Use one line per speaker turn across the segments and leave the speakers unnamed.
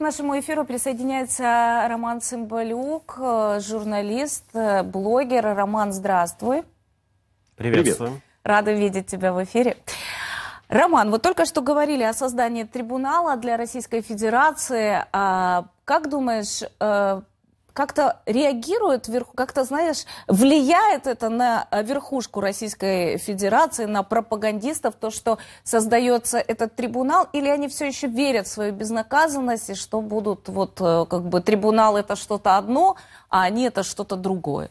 К нашему эфиру присоединяется Роман Цымбалюк, э, журналист, э, блогер. Роман, здравствуй.
Приветствую. Привет.
Рада видеть тебя в эфире. Роман, вот только что говорили о создании трибунала для Российской Федерации. А как думаешь, э, как-то реагирует, как-то, знаешь, влияет это на верхушку Российской Федерации, на пропагандистов, то, что создается этот трибунал, или они все еще верят в свою безнаказанность, и что будут, вот, э, как бы, трибунал это что-то одно, а они это что-то другое?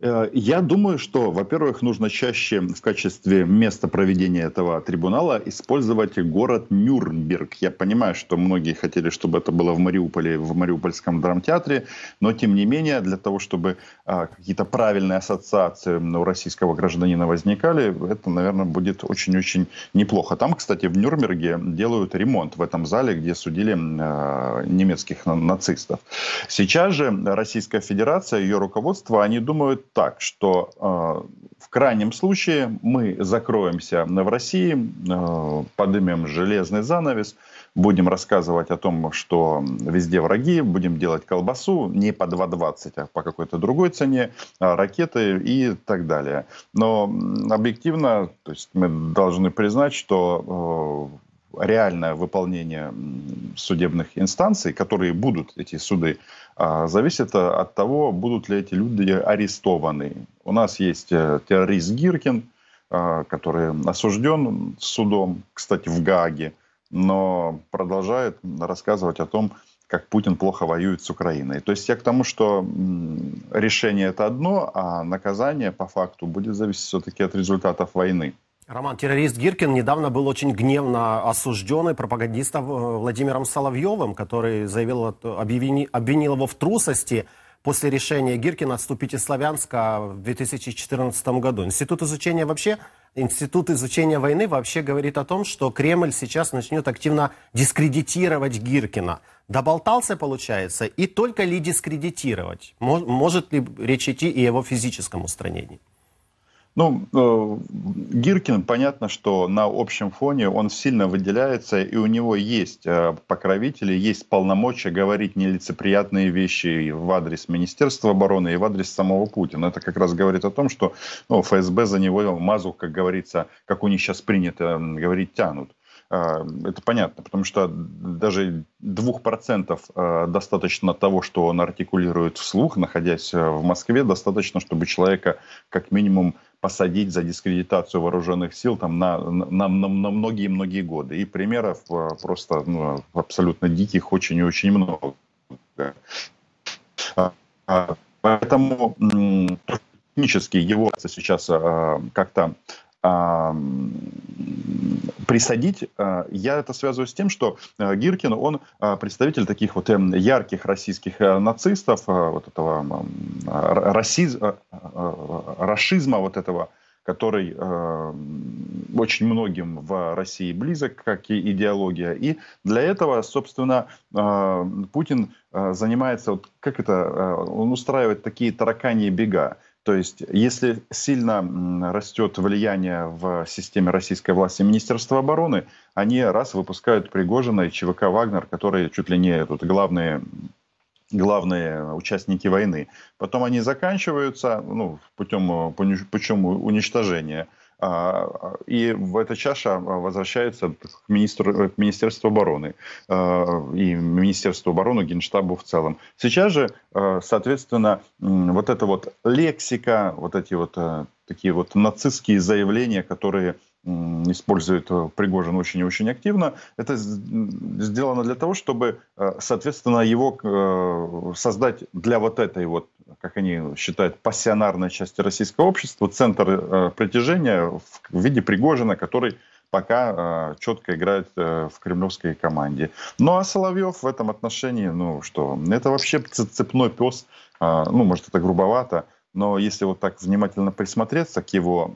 Э, я думаю, что, во-первых, нужно чаще в качестве места проведения этого трибунала использовать город Нюрнберг. Я понимаю, что многие хотели, чтобы это было в Мариуполе, в Мариупольском драмтеатре, но тем не менее, для того, чтобы какие-то правильные ассоциации у российского гражданина возникали, это, наверное, будет очень-очень неплохо. Там, кстати, в Нюрнберге делают ремонт в этом зале, где судили а, немецких нацистов. Сейчас же Российская Федерация, ее руководство, они думают так, что э, в крайнем случае мы закроемся в России, поднимем железный занавес, будем рассказывать о том, что везде враги, будем делать колбасу не по 2,20, а по какой-то другой цене, а ракеты и так далее. Но объективно, то есть мы должны признать, что э, реальное выполнение судебных инстанций, которые будут, эти суды, а, зависит от того, будут ли эти люди арестованы. У нас есть э, террорист Гиркин, а, который осужден судом, кстати, в Гааге, но продолжает рассказывать о том, как Путин плохо воюет с Украиной. То есть я к тому, что решение это одно, а наказание по факту будет зависеть все-таки от результатов войны.
Роман, террорист Гиркин недавно был очень гневно осужден пропагандистом э, Владимиром Соловьевым, который заявил, обвини, обвинил его в трусости после решения Гиркина отступить из Славянска в 2014 году. Институт изучения вообще, Институт изучения войны вообще говорит о том, что Кремль сейчас начнет активно дискредитировать Гиркина. Доболтался, получается, и только ли дискредитировать? Может ли речь идти и о его физическом устранении?
Ну, э, Гиркин, понятно, что на общем фоне он сильно выделяется, и у него есть э, покровители, есть полномочия говорить нелицеприятные вещи в адрес Министерства обороны и в адрес самого Путина. Это как раз говорит о том, что ну, ФСБ за него мазу, как говорится, как у них сейчас принято говорить, тянут. А, это понятно, потому что даже 2% а, достаточно того, что он артикулирует вслух, находясь в Москве, достаточно, чтобы человека как минимум посадить за дискредитацию вооруженных сил там, на, на, на, на многие-многие годы. И примеров просто ну, абсолютно диких очень и очень много. Поэтому технически его сейчас как-то присадить, а, я это связываю с тем, что а, Гиркин, он а, представитель таких вот ярких российских э, нацистов, вот этого расиз, расизма вот этого, который очень многим в России близок, как и идеология. И для этого, собственно, Путин занимается, вот как это, он устраивает такие тараканьи бега. То есть, если сильно растет влияние в системе российской власти Министерства обороны, они раз выпускают Пригожина и ЧВК «Вагнер», которые чуть ли не тут главные главные участники войны. Потом они заканчиваются ну, путем, путем уничтожения. А, и в эта чаша возвращается к, министру, к Министерству обороны а, и Министерству обороны, Генштабу в целом. Сейчас же, а, соответственно, вот эта вот лексика, вот эти вот такие вот нацистские заявления, которые использует Пригожин очень и очень активно, это сделано для того, чтобы, соответственно, его создать для вот этой вот как они считают, пассионарной части российского общества, центр э, притяжения в виде Пригожина, который пока э, четко играет э, в кремлевской команде. Ну а Соловьев в этом отношении, ну что, это вообще цепной пес, э, ну может это грубовато, но если вот так внимательно присмотреться к его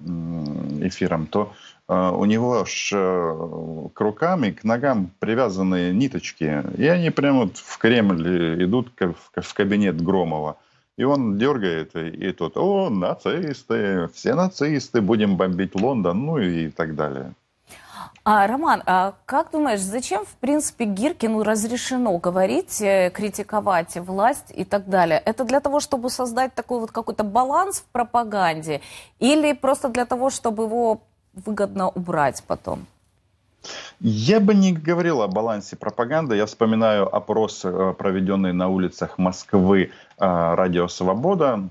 эфирам, то э, у него ж э, к рукам и к ногам привязаны ниточки, и они прямо вот в Кремль идут в кабинет Громова. И он дергает, и тут, о, нацисты, все нацисты, будем бомбить Лондон, ну и так далее.
А, Роман, а как думаешь, зачем, в принципе, Гиркину разрешено говорить, э, критиковать власть и так далее? Это для того, чтобы создать такой вот какой-то баланс в пропаганде или просто для того, чтобы его выгодно убрать потом?
Я бы не говорил о балансе пропаганды. Я вспоминаю опрос, э, проведенный на улицах Москвы э, «Радио Свобода».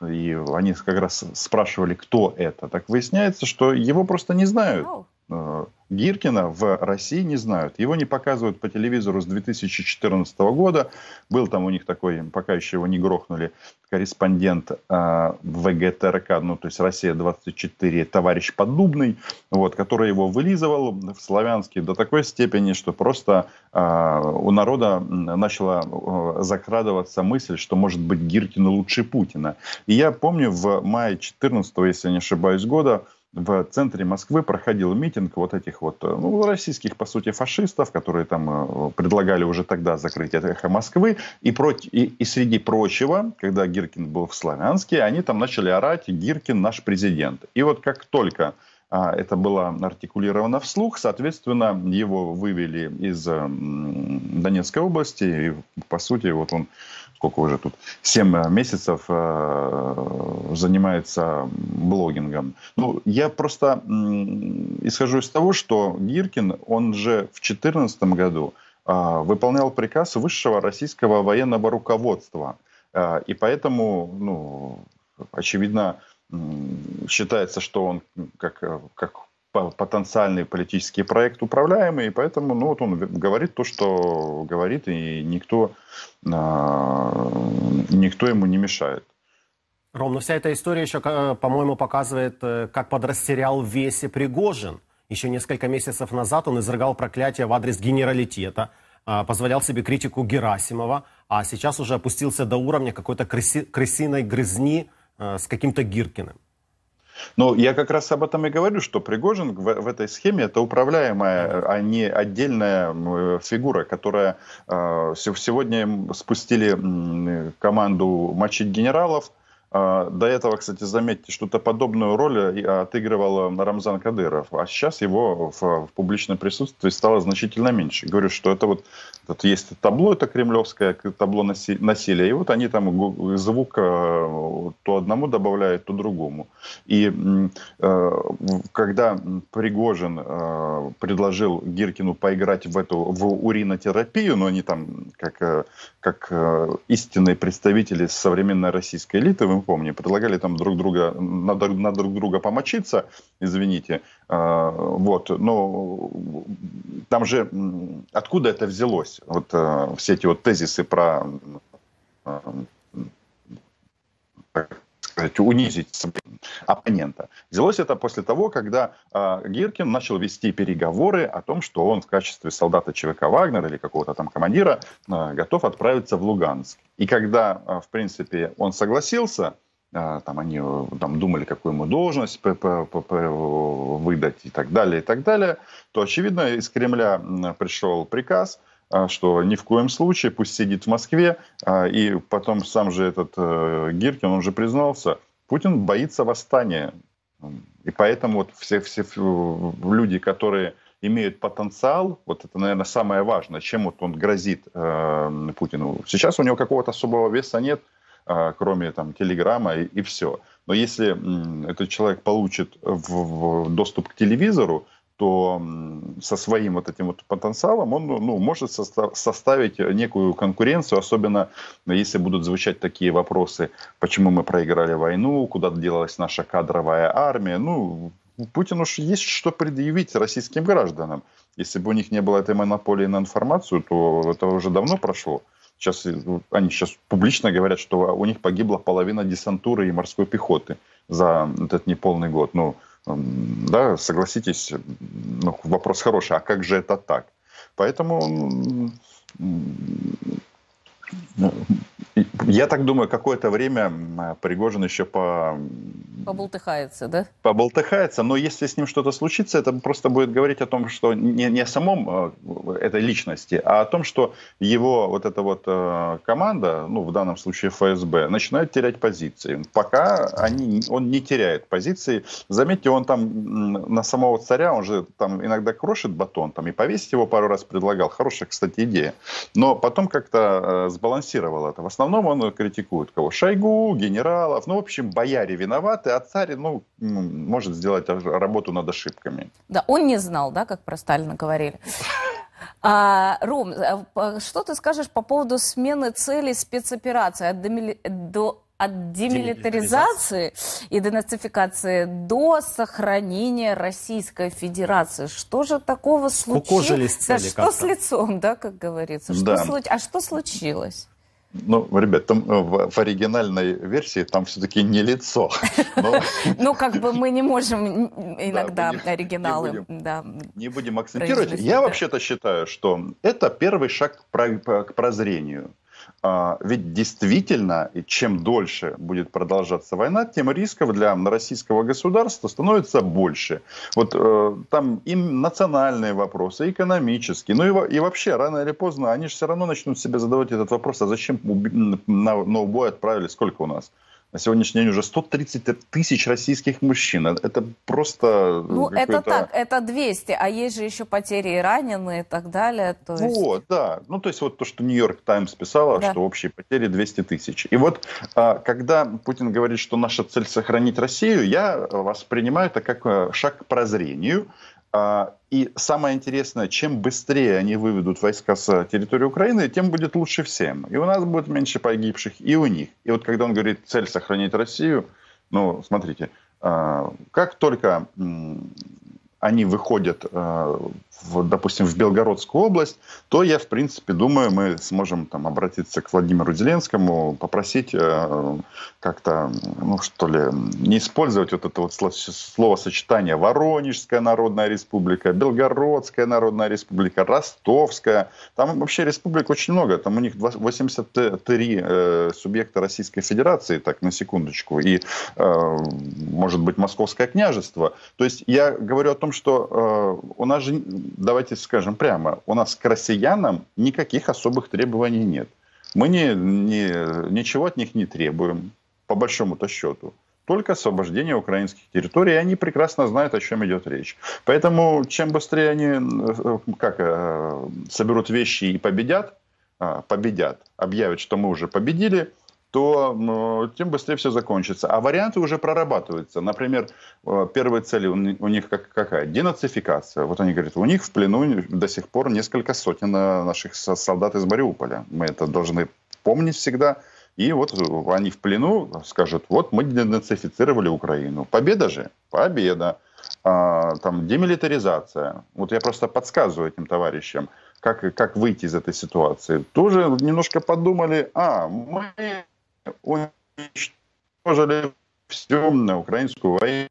И они как раз спрашивали, кто это. Так выясняется, что его просто не знают. Э, Гиркина в России не знают. Его не показывают по телевизору с 2014 года. Был там у них такой, пока еще его не грохнули, корреспондент э, ВГТРК, ну то есть Россия-24, товарищ Поддубный, вот, который его вылизывал в славянске до такой степени, что просто э, у народа начала закрадываться мысль, что может быть Гиркин лучше Путина. И я помню в мае 14 если не ошибаюсь, года в центре Москвы проходил митинг вот этих вот, э, ну, российских, по сути, фашистов, которые там э, предлагали уже тогда закрыть эхо Москвы. И, против, и, и среди прочего, когда Гиркин был в Славянске, они там начали орать «Гиркин наш президент». И вот как только а, это было артикулировано вслух, соответственно, его вывели из Донецкой области, и, по сути, вот он сколько уже тут, 7 э, месяцев э, занимается блогингом. Ну, я просто исхожу из того, что Гиркин, он же в 2014 году э, выполнял приказ высшего российского военного руководства. И поэтому, ну, очевидно, считается, что он как, как потенциальный политический проект управляемый, и поэтому ну, вот он говорит то, что говорит, и никто, а, никто ему не мешает.
Ром, но вся эта история еще, э, по-моему, показывает, э, как подрастерял в весе Пригожин. Еще несколько месяцев назад он изрыгал проклятие в адрес генералитета, а, позволял себе критику Герасимова, а сейчас уже опустился до уровня какой-то крыси, крысиной грызни э, с каким-то Гиркиным.
Ну, я как раз об этом и говорю, что Пригожин в, в этой схеме это управляемая, а не отдельная фигура, которая э, сегодня спустили команду мочить генералов, до этого, кстати, заметьте, что-то подобную роль э, отыгрывал Рамзан Кадыров, а сейчас его в, в публичном присутствии стало значительно меньше. Говорю, что это вот тут есть табло, это кремлевское табло насилия, и вот они там звук э, то одному добавляют, то другому. И э, когда Пригожин предложил Гиркину поиграть в эту в уринотерапию, но они там как, как истинные представители современной российской элиты, помню, предлагали там друг друга, на, на друг друга помочиться, извините, а, вот, но там же откуда это взялось, вот а, все эти вот тезисы про а, сказать, унизить оппонента. Взялось это после того, когда э, Гиркин начал вести переговоры о том, что он в качестве солдата ЧВК Вагнера или какого-то там командира э, готов отправиться в Луганск. И когда, э, в принципе, он согласился, э, там они там, думали, какую ему должность выдать и так далее, и так далее, то, очевидно, из Кремля пришел приказ – что ни в коем случае пусть сидит в Москве, а, и потом сам же этот э, Гиркин, он же признался, Путин боится восстания. И поэтому вот все, все люди, которые имеют потенциал, вот это, наверное, самое важное, чем вот он грозит э, Путину. Сейчас у него какого-то особого веса нет, э, кроме там телеграмма и, и все. Но если э, этот человек получит в, в доступ к телевизору, то со своим вот этим вот потенциалом он ну, может составить некую конкуренцию, особенно если будут звучать такие вопросы, почему мы проиграли войну, куда делалась наша кадровая армия. Ну, Путину уж есть что предъявить российским гражданам. Если бы у них не было этой монополии на информацию, то это уже давно прошло. Сейчас они сейчас публично говорят, что у них погибла половина десантуры и морской пехоты за этот неполный год. Ну, да, согласитесь, ну, вопрос хороший, а как же это так? Поэтому я так думаю, какое-то время Пригожин еще по,
Поболтыхается, да?
Поболтыхается, но если с ним что-то случится, это просто будет говорить о том, что не, не о самом э, этой личности, а о том, что его вот эта вот э, команда, ну, в данном случае ФСБ, начинает терять позиции. Пока они, он не теряет позиции. Заметьте, он там на самого царя, он же там иногда крошит батон, там и повесить его пару раз предлагал. Хорошая, кстати, идея. Но потом как-то э, сбалансировал это. В основном он критикует кого? Шойгу, генералов, ну, в общем, бояре виноваты, а царь, ну, может сделать работу над ошибками.
Да, он не знал, да, как про Сталина говорили. А, Ром, а, что ты скажешь по поводу смены цели спецоперации от, демили... до... от демилитаризации и денацификации до сохранения Российской Федерации? Что же такого случилось? Да, что с лицом, да, как говорится? Что
да.
случ... А что случилось?
Ну, ребят, там э, в, в оригинальной версии там все-таки не лицо.
Ну, как бы мы не можем иногда оригиналы.
Не будем акцентировать. Я вообще-то считаю, что это первый шаг к прозрению. А, ведь действительно, чем дольше будет продолжаться война, тем рисков для российского государства становится больше. Вот э, там и национальные вопросы, экономические, ну и, и вообще, рано или поздно, они же все равно начнут себе задавать этот вопрос, а зачем на, на убой отправили, сколько у нас? На сегодняшний день уже 130 тысяч российских мужчин. Это просто...
Ну, это так, это 200, а есть же еще потери и раненые и так далее.
То есть... Вот, да. Ну, то есть вот то, что Нью-Йорк Таймс писала, да. что общие потери 200 тысяч. И вот а, когда Путин говорит, что наша цель сохранить Россию, я воспринимаю это как э, шаг к прозрению, и самое интересное, чем быстрее они выведут войска с территории Украины, тем будет лучше всем. И у нас будет меньше погибших, и у них. И вот когда он говорит цель сохранить Россию, ну, смотрите, а, как только они выходят, э, в, допустим, в Белгородскую область, то я, в принципе, думаю, мы сможем там обратиться к Владимиру Зеленскому, попросить э, как-то, ну что ли, не использовать вот это вот словосочетание «Воронежская народная республика», «Белгородская народная республика», «Ростовская». Там вообще республик очень много, там у них 83 э, субъекта Российской Федерации, так, на секундочку, и, может быть, Московское княжество. То есть я говорю о том, что э, у нас же, давайте скажем прямо, у нас к россиянам никаких особых требований нет. Мы не, не, ничего от них не требуем, по большому-то счету. Только освобождение украинских территорий, и они прекрасно знают, о чем идет речь. Поэтому чем быстрее они э, как, э, соберут вещи и победят, э, победят, объявят, что мы уже победили – то тем быстрее все закончится. А варианты уже прорабатываются. Например, э, первая цель у них какая? Денацификация. Вот они говорят, у них в плену до сих пор несколько сотен э, наших солдат из Мариуполя. Мы это должны помнить всегда. И вот они в плену скажут, вот мы денацифицировали Украину. Победа же? Победа. А, там демилитаризация. Вот я просто подсказываю этим товарищам, как, как выйти из этой ситуации. Тоже немножко подумали, а, мы уничтожили всю украинскую войну.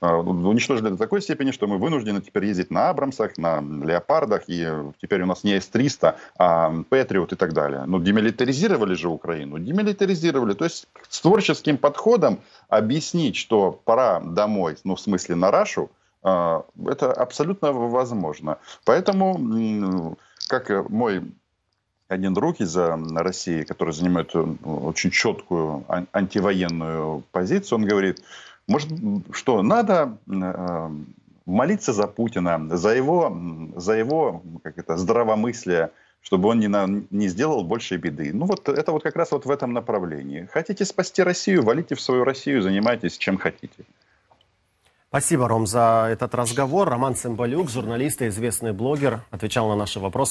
А, уничтожили до такой степени, что мы вынуждены теперь ездить на Абрамсах, на Леопардах, и теперь у нас не С-300, а Патриот и так далее. Но демилитаризировали же Украину, демилитаризировали. То есть с творческим подходом объяснить, что пора домой, ну в смысле на Рашу, а, это абсолютно возможно. Поэтому, как мой один друг из России, который занимает э, очень четкую антивоенную позицию, он говорит, может, что надо э, молиться за Путина, за его, за его как это, здравомыслие, чтобы он не, на, не сделал больше беды. Ну вот это вот как раз вот в этом направлении. Хотите спасти Россию, валите в свою Россию, занимайтесь чем хотите.
Спасибо, Ром, за этот разговор. Роман Цымбалюк, журналист и известный блогер, отвечал на наши вопросы.